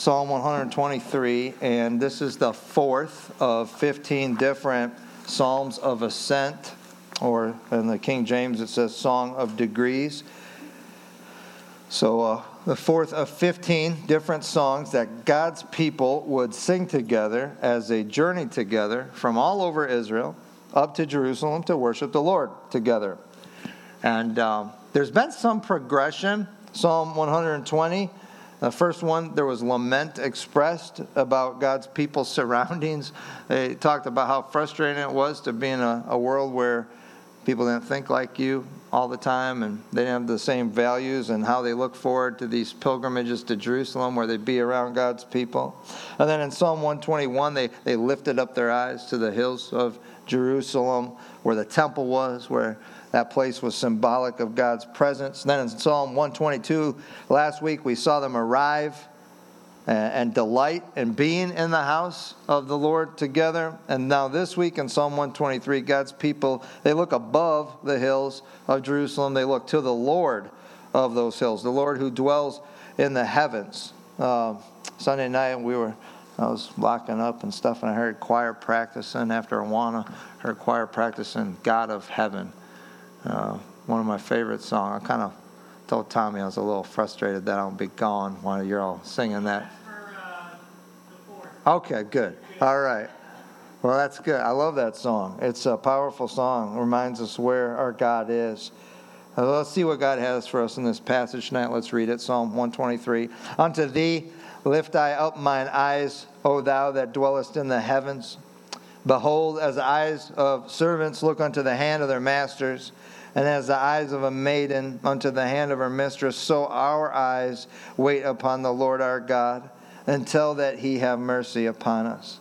Psalm 123, and this is the fourth of 15 different Psalms of Ascent, or in the King James it says Song of Degrees. So, uh, the fourth of 15 different songs that God's people would sing together as they journeyed together from all over Israel up to Jerusalem to worship the Lord together. And um, there's been some progression. Psalm 120 the first one, there was lament expressed about God's people's surroundings. They talked about how frustrating it was to be in a, a world where people didn't think like you all the time and they didn't have the same values and how they look forward to these pilgrimages to Jerusalem where they'd be around God's people. And then in Psalm 121, they, they lifted up their eyes to the hills of Jerusalem where the temple was, where that place was symbolic of God's presence. Then in Psalm 122, last week we saw them arrive and delight in being in the house of the Lord together. And now this week in Psalm 123, God's people, they look above the hills of Jerusalem. They look to the Lord of those hills, the Lord who dwells in the heavens. Uh, Sunday night we were I was locking up and stuff, and I heard choir practicing after Awana, heard choir practicing God of Heaven. Uh, one of my favorite songs. I kind of told Tommy I was a little frustrated that I'll be gone while you're all singing that. Okay, good. All right. Well, that's good. I love that song. It's a powerful song. It reminds us where our God is. Uh, let's see what God has for us in this passage tonight. Let's read it. Psalm 123. Unto thee lift I up mine eyes, O thou that dwellest in the heavens. Behold, as the eyes of servants look unto the hand of their masters, and as the eyes of a maiden unto the hand of her mistress, so our eyes wait upon the Lord our God until that he have mercy upon us.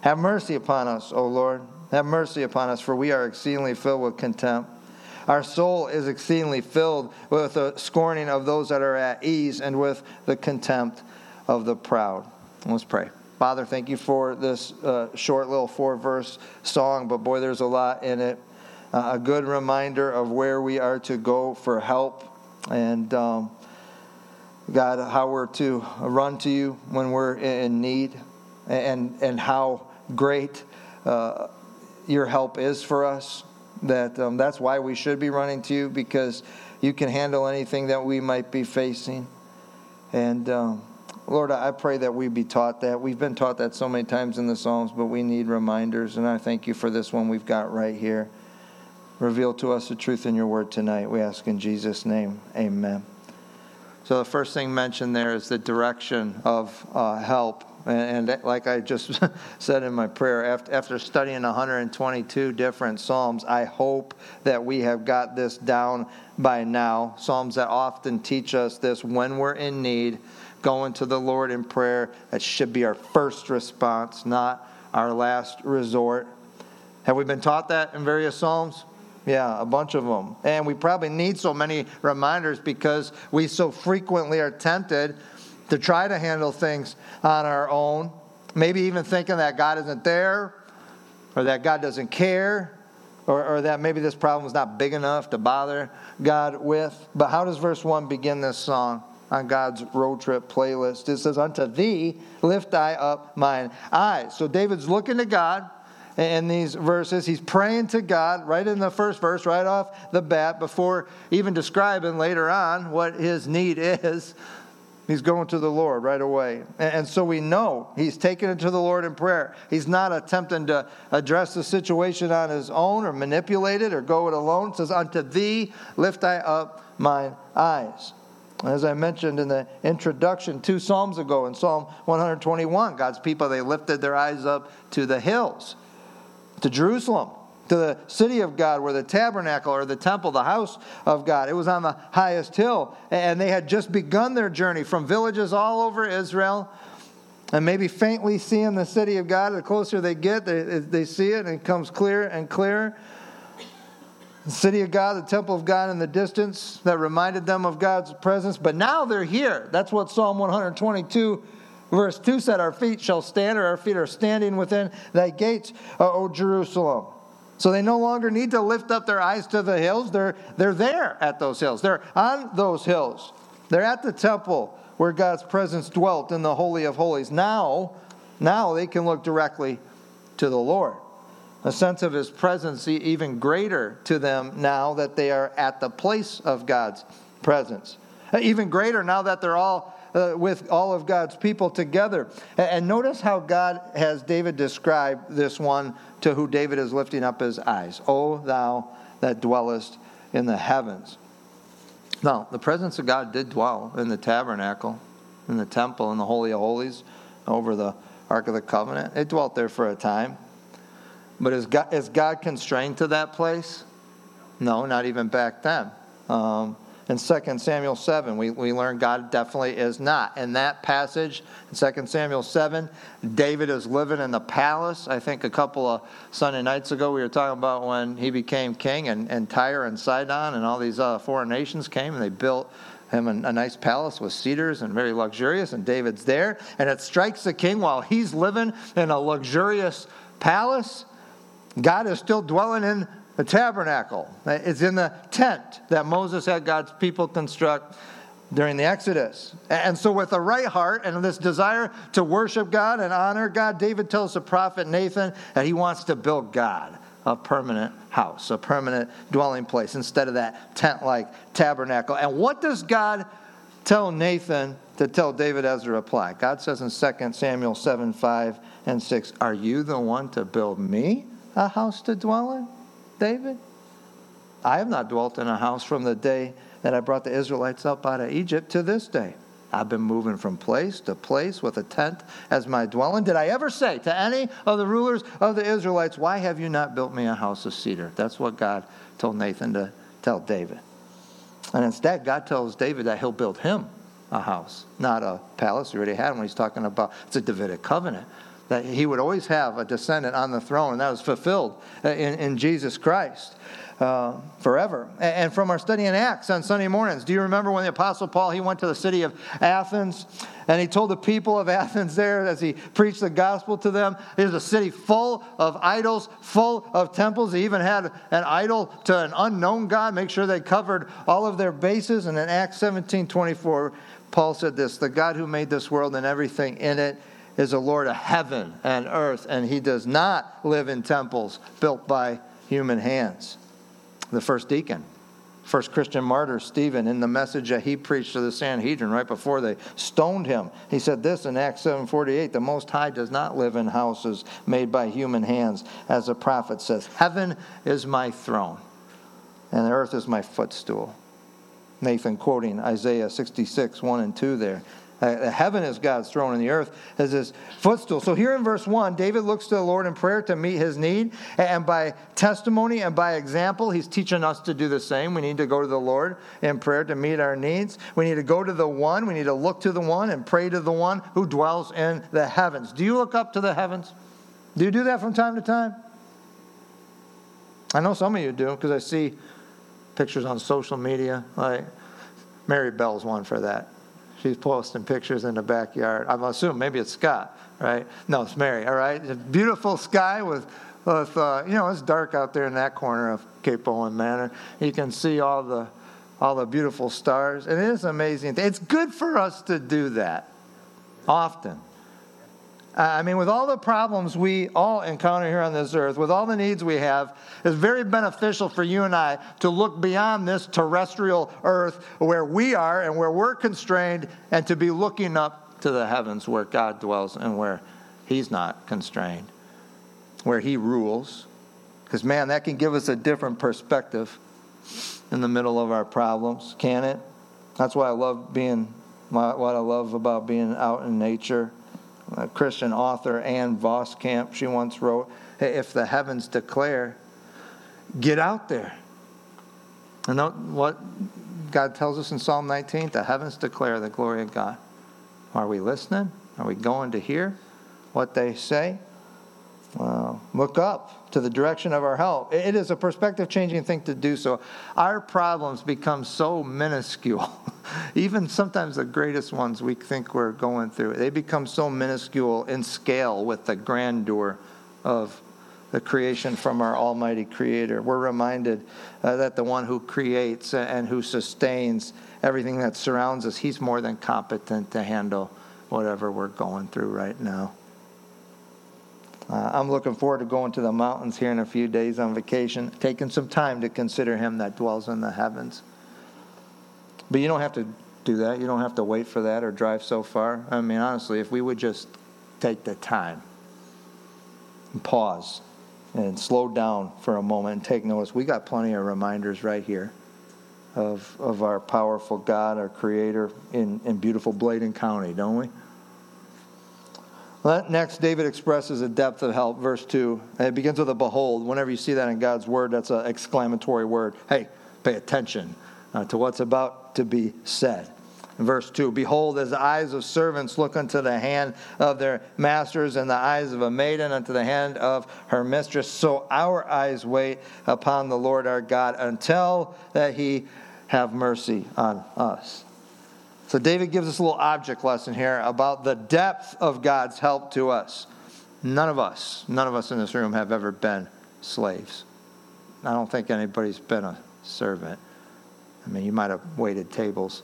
Have mercy upon us, O Lord. Have mercy upon us, for we are exceedingly filled with contempt. Our soul is exceedingly filled with the scorning of those that are at ease and with the contempt of the proud. Let's pray. Father, thank you for this uh, short little four verse song, but boy, there's a lot in it uh, a good reminder of where we are to go for help and um, God, how we're to run to you when we're in need and, and how great uh, your help is for us. That um, that's why we should be running to you because you can handle anything that we might be facing. And um, Lord, I pray that we be taught that. We've been taught that so many times in the Psalms, but we need reminders. And I thank you for this one we've got right here. Reveal to us the truth in your word tonight. We ask in Jesus' name. Amen. So, the first thing mentioned there is the direction of uh, help. And, and, like I just said in my prayer, after, after studying 122 different Psalms, I hope that we have got this down by now. Psalms that often teach us this when we're in need, going to the Lord in prayer. That should be our first response, not our last resort. Have we been taught that in various Psalms? Yeah, a bunch of them. And we probably need so many reminders because we so frequently are tempted to try to handle things on our own. Maybe even thinking that God isn't there or that God doesn't care or, or that maybe this problem is not big enough to bother God with. But how does verse 1 begin this song? on God's road trip playlist. It says, Unto thee lift I up mine eyes. So David's looking to God in these verses. He's praying to God right in the first verse, right off the bat, before even describing later on what his need is. He's going to the Lord right away. And so we know he's taking it to the Lord in prayer. He's not attempting to address the situation on his own or manipulate it or go it alone. It says, Unto thee lift I up mine eyes. As I mentioned in the introduction two Psalms ago, in Psalm 121, God's people, they lifted their eyes up to the hills to Jerusalem. to the city of God, where the tabernacle or the temple, the house of God, it was on the highest hill. And they had just begun their journey from villages all over Israel. And maybe faintly seeing the city of God, the closer they get, they, they see it and it comes clearer and clearer. The city of God, the temple of God in the distance that reminded them of God's presence. But now they're here. That's what Psalm 122 Verse 2 said, Our feet shall stand, or our feet are standing within thy gates, uh, O Jerusalem. So they no longer need to lift up their eyes to the hills. They're, they're there at those hills. They're on those hills. They're at the temple where God's presence dwelt in the Holy of Holies. Now, now they can look directly to the Lord. A sense of his presence even greater to them now that they are at the place of God's presence. Uh, even greater now that they're all uh, with all of God's people together. And notice how God has David describe this one to who David is lifting up his eyes. O thou that dwellest in the heavens. Now, the presence of God did dwell in the tabernacle, in the temple, in the Holy of Holies, over the Ark of the Covenant. It dwelt there for a time. But is God, is God constrained to that place? No, not even back then. Um, in 2 Samuel 7, we, we learn God definitely is not. In that passage, in 2 Samuel 7, David is living in the palace. I think a couple of Sunday nights ago we were talking about when he became king and, and Tyre and Sidon and all these uh, foreign nations came and they built him a, nice palace with cedars and very luxurious, and David's there. And it strikes the king while he's living in a luxurious palace. God is still dwelling in the tabernacle. It's in the tent that Moses had God's people construct during the Exodus. And so, with a right heart and this desire to worship God and honor God, David tells the prophet Nathan that he wants to build God a permanent house, a permanent dwelling place, instead of that tent like tabernacle. And what does God tell Nathan to tell David as a reply? God says in 2 Samuel 7 5 and 6, Are you the one to build me a house to dwell in? David? I have not dwelt in a house from the day that I brought the Israelites up out of Egypt to this day. I've been moving from place to place with a tent as my dwelling. Did I ever say to any of the rulers of the Israelites, Why have you not built me a house of cedar? That's what God told Nathan to tell David. And instead, God tells David that he'll build him a house, not a palace. He already had when he's talking about it's a Davidic covenant that he would always have a descendant on the throne, and that was fulfilled uh, in, in Jesus Christ. Uh, forever. And from our study in Acts on Sunday mornings, do you remember when the Apostle Paul he went to the city of Athens and he told the people of Athens there as he preached the gospel to them, there's a city full of idols, full of temples. He even had an idol to an unknown God. Make sure they covered all of their bases. And in Acts 17, 24, Paul said this: "The God who made this world and everything in it." Is a Lord of heaven and earth, and he does not live in temples built by human hands. The first deacon, first Christian martyr, Stephen, in the message that he preached to the Sanhedrin right before they stoned him, he said this in Acts 7:48, "The Most High does not live in houses made by human hands, as the prophet says, Heaven is my throne, and the earth is my footstool." Nathan quoting Isaiah 66, 1 and 2 there. Uh, heaven is God's throne, and the earth is his footstool. So, here in verse 1, David looks to the Lord in prayer to meet his need. And by testimony and by example, he's teaching us to do the same. We need to go to the Lord in prayer to meet our needs. We need to go to the one. We need to look to the one and pray to the one who dwells in the heavens. Do you look up to the heavens? Do you do that from time to time? I know some of you do because I see pictures on social media. Like Mary Bell's one for that. She's posting pictures in the backyard. I'm assuming maybe it's Scott, right? No, it's Mary. All right, it's beautiful sky with, with uh, you know, it's dark out there in that corner of Cape Owen Manor. You can see all the all the beautiful stars, and it is amazing. It's good for us to do that often. I mean, with all the problems we all encounter here on this earth, with all the needs we have, it's very beneficial for you and I to look beyond this terrestrial earth where we are and where we're constrained and to be looking up to the heavens where God dwells and where He's not constrained, where He rules. Because, man, that can give us a different perspective in the middle of our problems, can it? That's why I love being, what I love about being out in nature a Christian author, Ann Voskamp, she once wrote, If the heavens declare get out there. And what God tells us in Psalm 19 the heavens declare the glory of God. Are we listening? Are we going to hear what they say? Well, look up to the direction of our help. It is a perspective changing thing to do so. Our problems become so minuscule. Even sometimes the greatest ones we think we're going through, they become so minuscule in scale with the grandeur of the creation from our Almighty Creator. We're reminded uh, that the one who creates and who sustains everything that surrounds us, He's more than competent to handle whatever we're going through right now. Uh, I'm looking forward to going to the mountains here in a few days on vacation, taking some time to consider Him that dwells in the heavens. But you don't have to do that. You don't have to wait for that or drive so far. I mean, honestly, if we would just take the time and pause and slow down for a moment and take notice, we got plenty of reminders right here of, of our powerful God, our Creator in, in beautiful Bladen County, don't we? Next, David expresses a depth of help, verse 2. It begins with a behold. Whenever you see that in God's word, that's an exclamatory word. Hey, pay attention uh, to what's about to be said. verse 2 Behold, as the eyes of servants look unto the hand of their masters, and the eyes of a maiden unto the hand of her mistress, so our eyes wait upon the Lord our God until that he have mercy on us. So David gives us a little object lesson here about the depth of God's help to us. None of us, none of us in this room have ever been slaves. I don't think anybody's been a servant. I mean, you might have waited tables.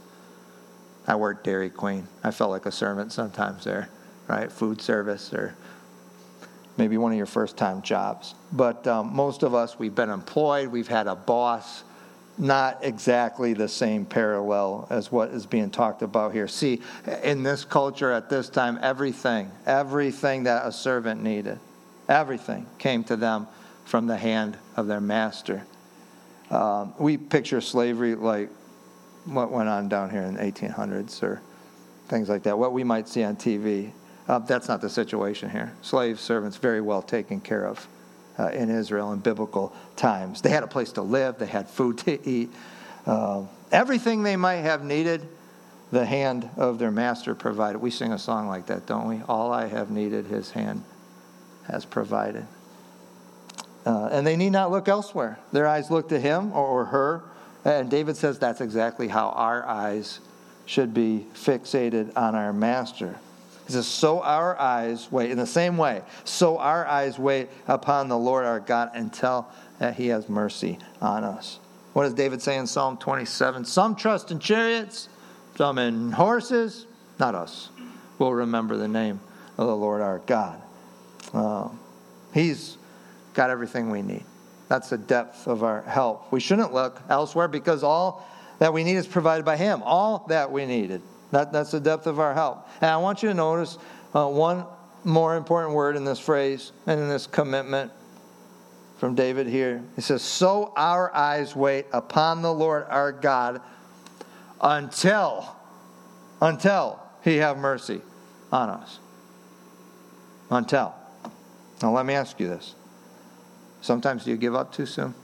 I worked Dairy Queen. I felt like a servant sometimes there, right? Food service or maybe one of your first time jobs. But um, most of us, we've been employed, we've had a boss, not exactly the same parallel as what is being talked about here. See, in this culture at this time, everything, everything that a servant needed, everything came to them from the hand of their master. Um, we picture slavery like what went on down here in the 1800s or things like that, what we might see on TV. Uh, that's not the situation here. Slave servants, very well taken care of uh, in Israel in biblical times. They had a place to live, they had food to eat. Uh, everything they might have needed, the hand of their master provided. We sing a song like that, don't we? All I have needed, his hand has provided. Uh, and they need not look elsewhere. Their eyes look to him or, or her. And David says that's exactly how our eyes should be fixated on our master. He says, So our eyes wait, in the same way, so our eyes wait upon the Lord our God until that he has mercy on us. What does David say in Psalm 27? Some trust in chariots, some in horses, not us. We'll remember the name of the Lord our God. Uh, he's got everything we need. That's the depth of our help. We shouldn't look elsewhere because all that we need is provided by Him. All that we needed. That, that's the depth of our help. And I want you to notice uh, one more important word in this phrase and in this commitment from David here. He says, So our eyes wait upon the Lord our God until, until he have mercy on us. Until. Now let me ask you this. Sometimes do you give up too soon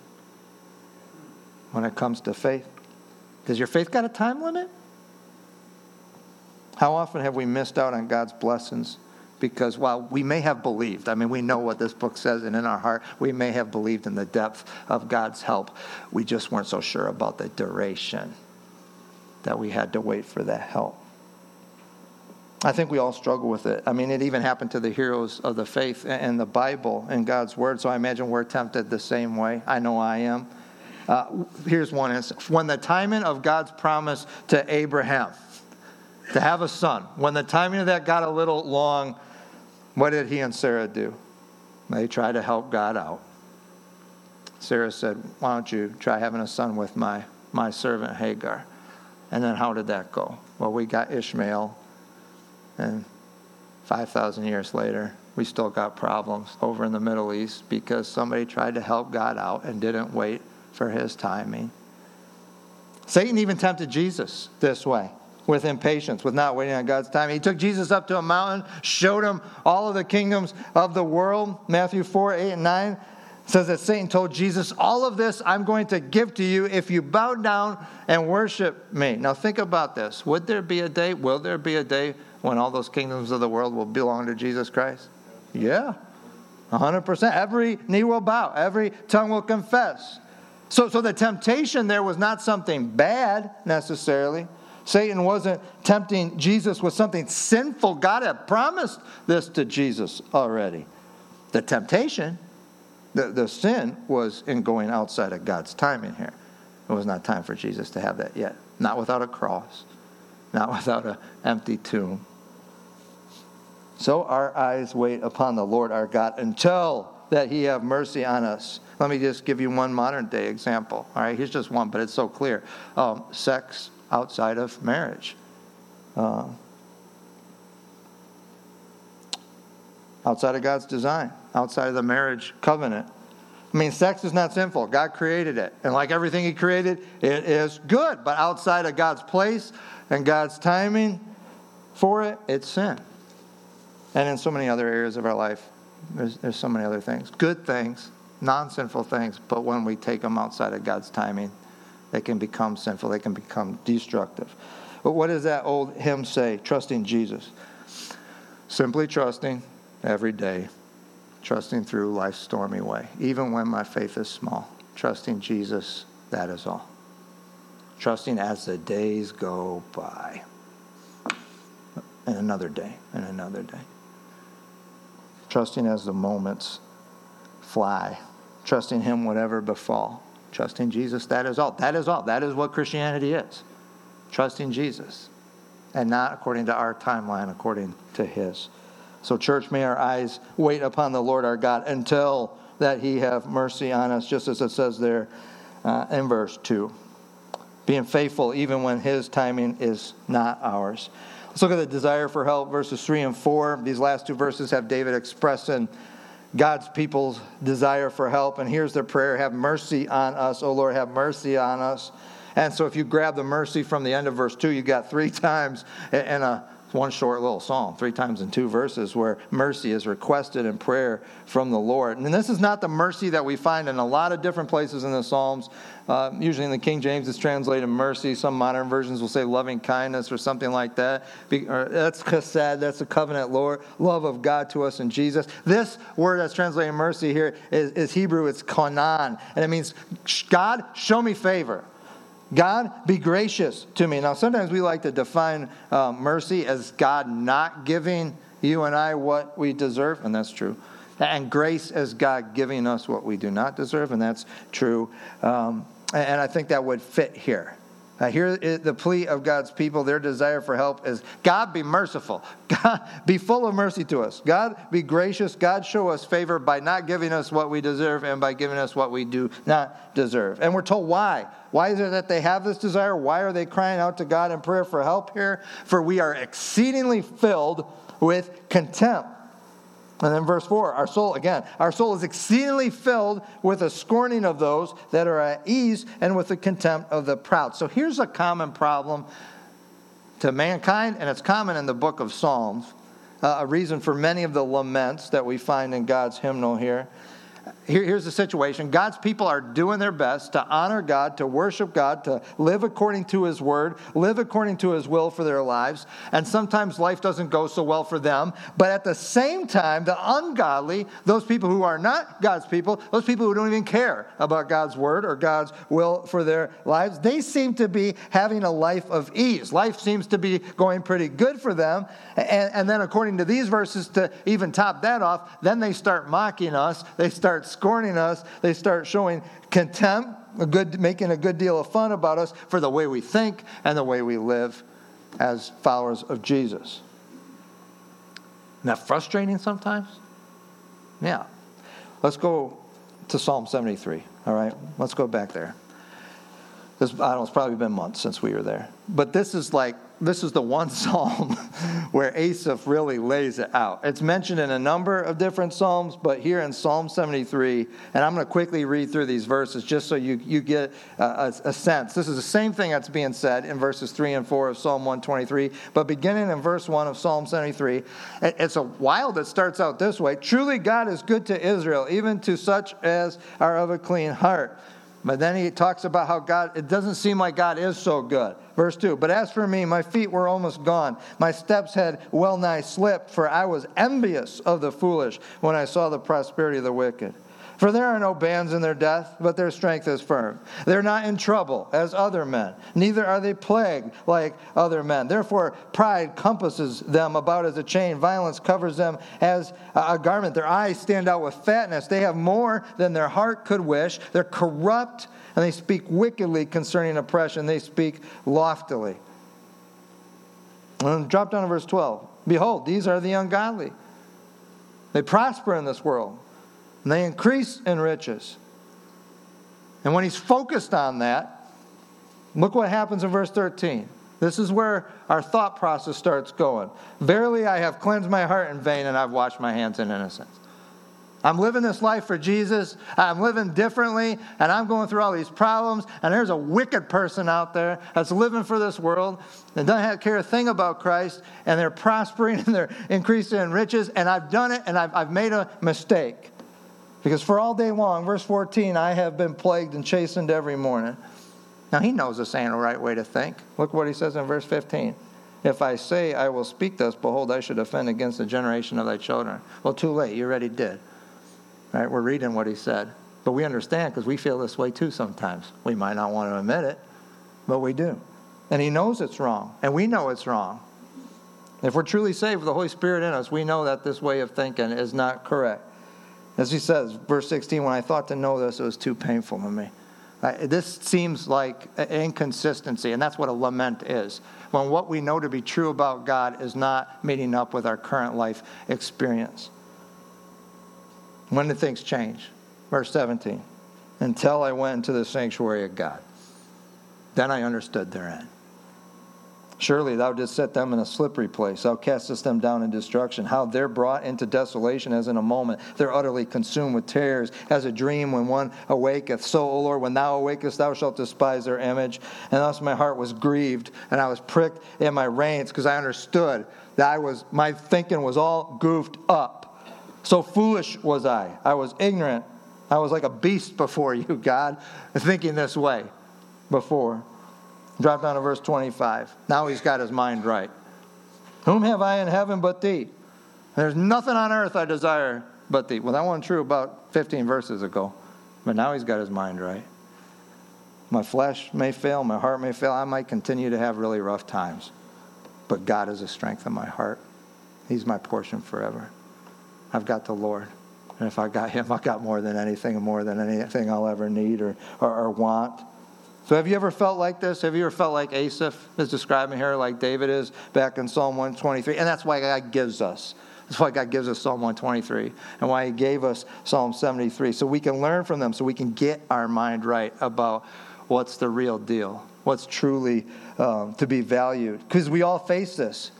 when it comes to faith? Does your faith got a time limit? How often have we missed out on God's blessings because while we may have believed, I mean, we know what this book says, and in our heart, we may have believed in the depth of God's help. We just weren't so sure about the duration that we had to wait for that help. I think we all struggle with it. I mean, it even happened to the heroes of the faith in the Bible and God's Word, so I imagine we're tempted the same way. I know I am. Uh, here's one instance. When the timing of God's promise to Abraham, to have a son. When the timing of that got a little long, what did he and Sarah do? They tried to help God out. Sarah said, Why don't you try having a son with my, my servant Hagar? And then how did that go? Well, we got Ishmael, and 5,000 years later, we still got problems over in the Middle East because somebody tried to help God out and didn't wait for his timing. Satan even tempted Jesus this way with impatience, with not waiting on God's time. He took Jesus up to a mountain, showed him all of the kingdoms of the world, Matthew 4, 8, and 9. says that Satan told Jesus, All of this I'm going to give to you if you bow down and worship me. Now, think about this. Would there be a day, will there be a day when all those kingdoms of the world will belong to Jesus Christ? Yeah, 100%. Every knee will bow, every tongue will confess. So, so the temptation there was not something bad necessarily. Satan wasn't tempting Jesus with something sinful. God had promised this to Jesus already. The temptation the, the sin was in going outside of God's timing here. It was not time for Jesus to have that yet. Not without a cross, not without an empty tomb. So our eyes wait upon the Lord our God until that he have mercy on us. Let me just give you one modern day example. All right, here's just one, but it's so clear. Um, sex outside of marriage. Uh, outside of God's design, outside of the marriage covenant. I mean, sex is not sinful. God created it. And like everything He created, it is good. But outside of God's place and God's timing for it, it's sin. And in so many other areas of our life, there's, there's so many other things. Good things, non sinful things. But when we take them outside of God's timing, they can become sinful, they can become destructive. But what does that old hymn say? Trusting Jesus. Simply trusting every day, trusting through life's stormy way, even when my faith is small. Trusting Jesus, that is all. Trusting as the days go by. And another day, and another day. Trusting as the moments fly. Trusting Him, whatever befall. Trusting Jesus, that is all. That is all. That is what Christianity is. Trusting Jesus. And not according to our timeline, according to His. So, church, may our eyes wait upon the Lord our God until that he have mercy on us, just as it says there uh, in verse 2. Being faithful even when his timing is not ours. Let's look at the desire for help, verses 3 and 4. These last two verses have David expressing God's people's desire for help. And here's their prayer Have mercy on us, O Lord, have mercy on us. And so if you grab the mercy from the end of verse 2, you got three times in a one short little psalm, three times in two verses, where mercy is requested in prayer from the Lord. And this is not the mercy that we find in a lot of different places in the Psalms. Uh, usually in the King James, it's translated mercy. Some modern versions will say loving kindness or something like that. Be, or that's chesed, that's the covenant Lord, love of God to us in Jesus. This word that's translated mercy here is, is Hebrew, it's konan, and it means God, show me favor. God, be gracious to me. Now, sometimes we like to define uh, mercy as God not giving you and I what we deserve, and that's true. And grace as God giving us what we do not deserve, and that's true. Um, and I think that would fit here. Uh, here, the plea of God's people, their desire for help is God be merciful. God be full of mercy to us. God be gracious. God show us favor by not giving us what we deserve and by giving us what we do not deserve. And we're told why. Why is it that they have this desire? Why are they crying out to God in prayer for help here? For we are exceedingly filled with contempt and then verse 4, our soul, again, our soul is exceedingly filled with a scorning of those that are at ease and with the contempt of the proud. So here's a common problem to mankind, and it's common in the book of Psalms. Uh, a reason for many of the laments that we find in God's hymnal here here, here's the situation God's people are doing their best to honor God, to worship God, to live according to His word, live according to His will for their lives. And sometimes life doesn't go so well for them. But at the same time, the ungodly, those people who are not God's people, those people who don't even care about God's word or God's will for their lives, they seem to be having a life of ease. Life seems to be going pretty good for them. And, and then, according to these verses, to even top that off, then they start mocking us. They start scorning us. They start showing contempt, a good, making a good deal of fun about us for the way we think and the way we live as followers of Jesus. Isn't that frustrating sometimes? Yeah. Let's go to Psalm 73. All right, let's go back there. This, I don't know, it's probably been months since we were there. But this is like this is the one psalm where Asaph really lays it out. It's mentioned in a number of different psalms, but here in Psalm 73, and I'm going to quickly read through these verses just so you, you get a, a, sense. This is the same thing that's being said in verses 3 and 4 of Psalm 123, but beginning in verse 1 of Psalm 73, it's a while that starts out this way Truly, God is good to Israel, even to such as are of a clean heart. But then he talks about how God, it doesn't seem like God is so good. Verse 2 But as for me, my feet were almost gone. My steps had well nigh slipped, for I was envious of the foolish when I saw the prosperity of the wicked. For there are no bands in their death, but their strength is firm. They're not in trouble as other men, neither are they plagued like other men. Therefore, pride compasses them about as a chain, violence covers them as a garment. Their eyes stand out with fatness. They have more than their heart could wish. They're corrupt, and they speak wickedly concerning oppression. They speak loftily. And drop down to verse 12. Behold, these are the ungodly. They prosper in this world and they increase in riches. And when he's focused on that, look what happens in verse 13. This is where our thought process starts going. Verily, I have cleansed my heart in vain, and I've washed my hands in innocence. I'm living this life for Jesus. I'm living differently, and I'm going through all these problems. And there's a wicked person out there that's living for this world and doesn't care a thing about Christ, and they're prospering and they're increasing in riches. And I've done it, and I've, I've made a mistake. Because for all day long, verse 14, I have been plagued and chastened every morning. Now he knows this ain't the right way to think. Look what he says in verse 15. If I say I will speak thus, behold, I should offend against the generation of thy children. Well, too late. You already did. Right? We're reading what he said. But we understand because we feel this way too sometimes. We might not want to admit it, but we do. And he knows it's wrong, and we know it's wrong. If we're truly saved with the Holy Spirit in us, we know that this way of thinking is not correct. As he says, verse 16, when I thought to know this, it was too painful to me. this seems like inconsistency, and that's what a lament is. When what we know to be true about God is not meeting up with our current life experience. When did things change? Verse 17. Until I went into the sanctuary of God. Then I understood their end. Surely thou didst set them in a slippery place. Thou castest them down in destruction. How they're brought into desolation as in a moment. They're utterly consumed with terrors, as a dream when one awaketh. So, O Lord, when thou awakest, thou shalt despise their image. And thus my heart was grieved, and I was pricked in my reins, because I understood that I was my thinking was all goofed up. So foolish was I. I was ignorant. I was like a beast before you, God, thinking this way before. Drop down to verse 25. Now he's got his mind right. Whom have I in heaven but thee? There's nothing on earth I desire but thee. Well, that wasn't true about 15 verses ago, but now he's got his mind right. My flesh may fail, my heart may fail, I might continue to have really rough times, but God is the strength of my heart. He's my portion forever. I've got the Lord. And if I got him, I got more than anything, more than anything I'll ever need or, or, or want. So, have you ever felt like this? Have you ever felt like Asaph is describing here, like David is back in Psalm 123? And that's why God gives us. That's why God gives us Psalm 123 and why He gave us Psalm 73. So we can learn from them, so we can get our mind right about what's the real deal, what's truly um, to be valued. Because we all face this.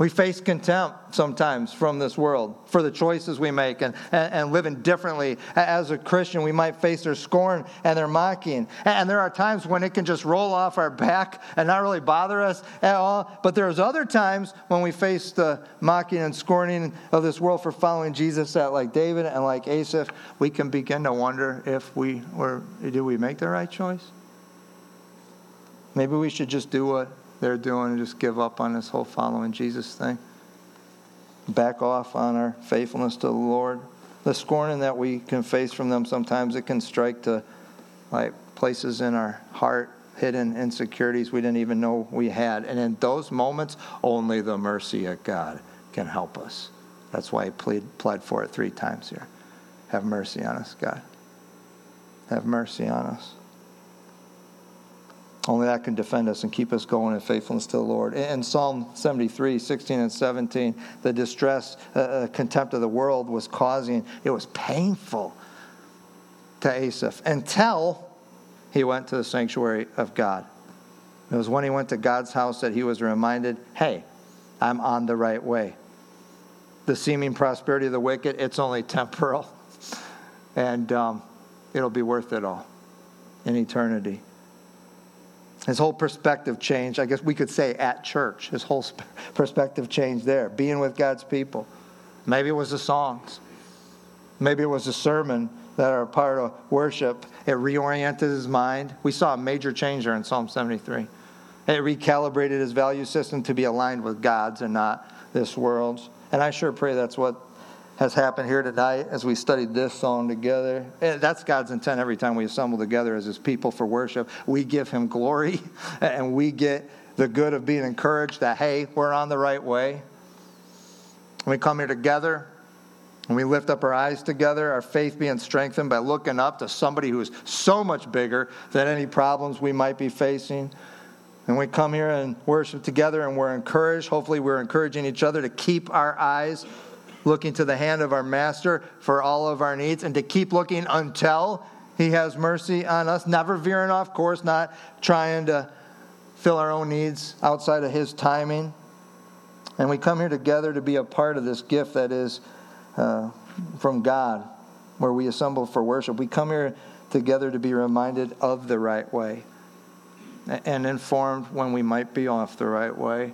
We face contempt sometimes from this world for the choices we make and, and, and, living differently. As a Christian, we might face their scorn and their mocking. And there are times when it can just roll off our back and not really bother us at all. But there's other times when we face the mocking and scorning of this world for following Jesus that like David and like Asaph, we can begin to wonder if we were, did we make the right choice? Maybe we should just do what they're doing and just give up on this whole following Jesus thing. Back off on our faithfulness to the Lord. The scorning that we can face from them sometimes it can strike to like places in our heart, hidden insecurities we didn't even know we had. And in those moments, only the mercy of God can help us. That's why he plead, pled for it three times here. Have mercy on us, God. Have mercy on us. Only that can defend us and keep us going in faithfulness to the Lord. In Psalm 73, 16 and 17, the distress, uh, uh, contempt of the world was causing, it was painful to Asaph until he went to the sanctuary of God. It was when he went to God's house that he was reminded hey, I'm on the right way. The seeming prosperity of the wicked, it's only temporal. And um, it'll be worth it all in eternity. His whole perspective changed. I guess we could say at church. His whole perspective changed there, being with God's people. Maybe it was the songs. Maybe it was the sermon that are part of worship. It reoriented his mind. We saw a major change there in Psalm 73. It recalibrated his value system to be aligned with God's and not this world's. And I sure pray that's what has happened here tonight as we studied this song together. Eh, that's God's intent every time we assemble together as His people for worship. We give Him glory and we get the good of being encouraged that, hey, we're on the right way. We come here together and we lift up our eyes together, our faith being strengthened by looking up to somebody who is so much bigger than any problems we might be facing. And we come here and worship together and we're encouraged. Hopefully, we're encouraging each other to keep our eyes looking to the hand of our Master for all of our needs, and to keep looking until He has mercy on us, never veering off course, not trying to fill our own needs outside of His timing. And we come here together to be a part of this gift that is uh, from God, where we assemble for worship. We come here together to be reminded of the right way and informed when we might be off the right way,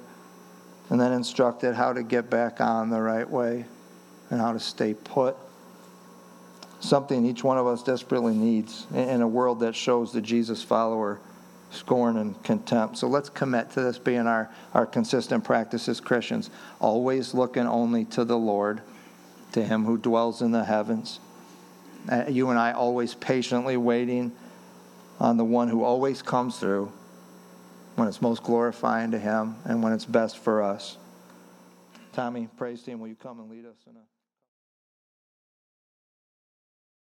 and then instructed how to get back on the right way and how to stay put. Something each one of us desperately needs in a world that shows the Jesus follower scorn and contempt. So let's commit to this being our, our consistent practice as Christians, always looking only to the Lord, to Him who dwells in the heavens. Uh, you and I always patiently waiting on the one who always comes through when it's most glorifying to Him and when it's best for us. Tommy, praise team, will you come and lead us in a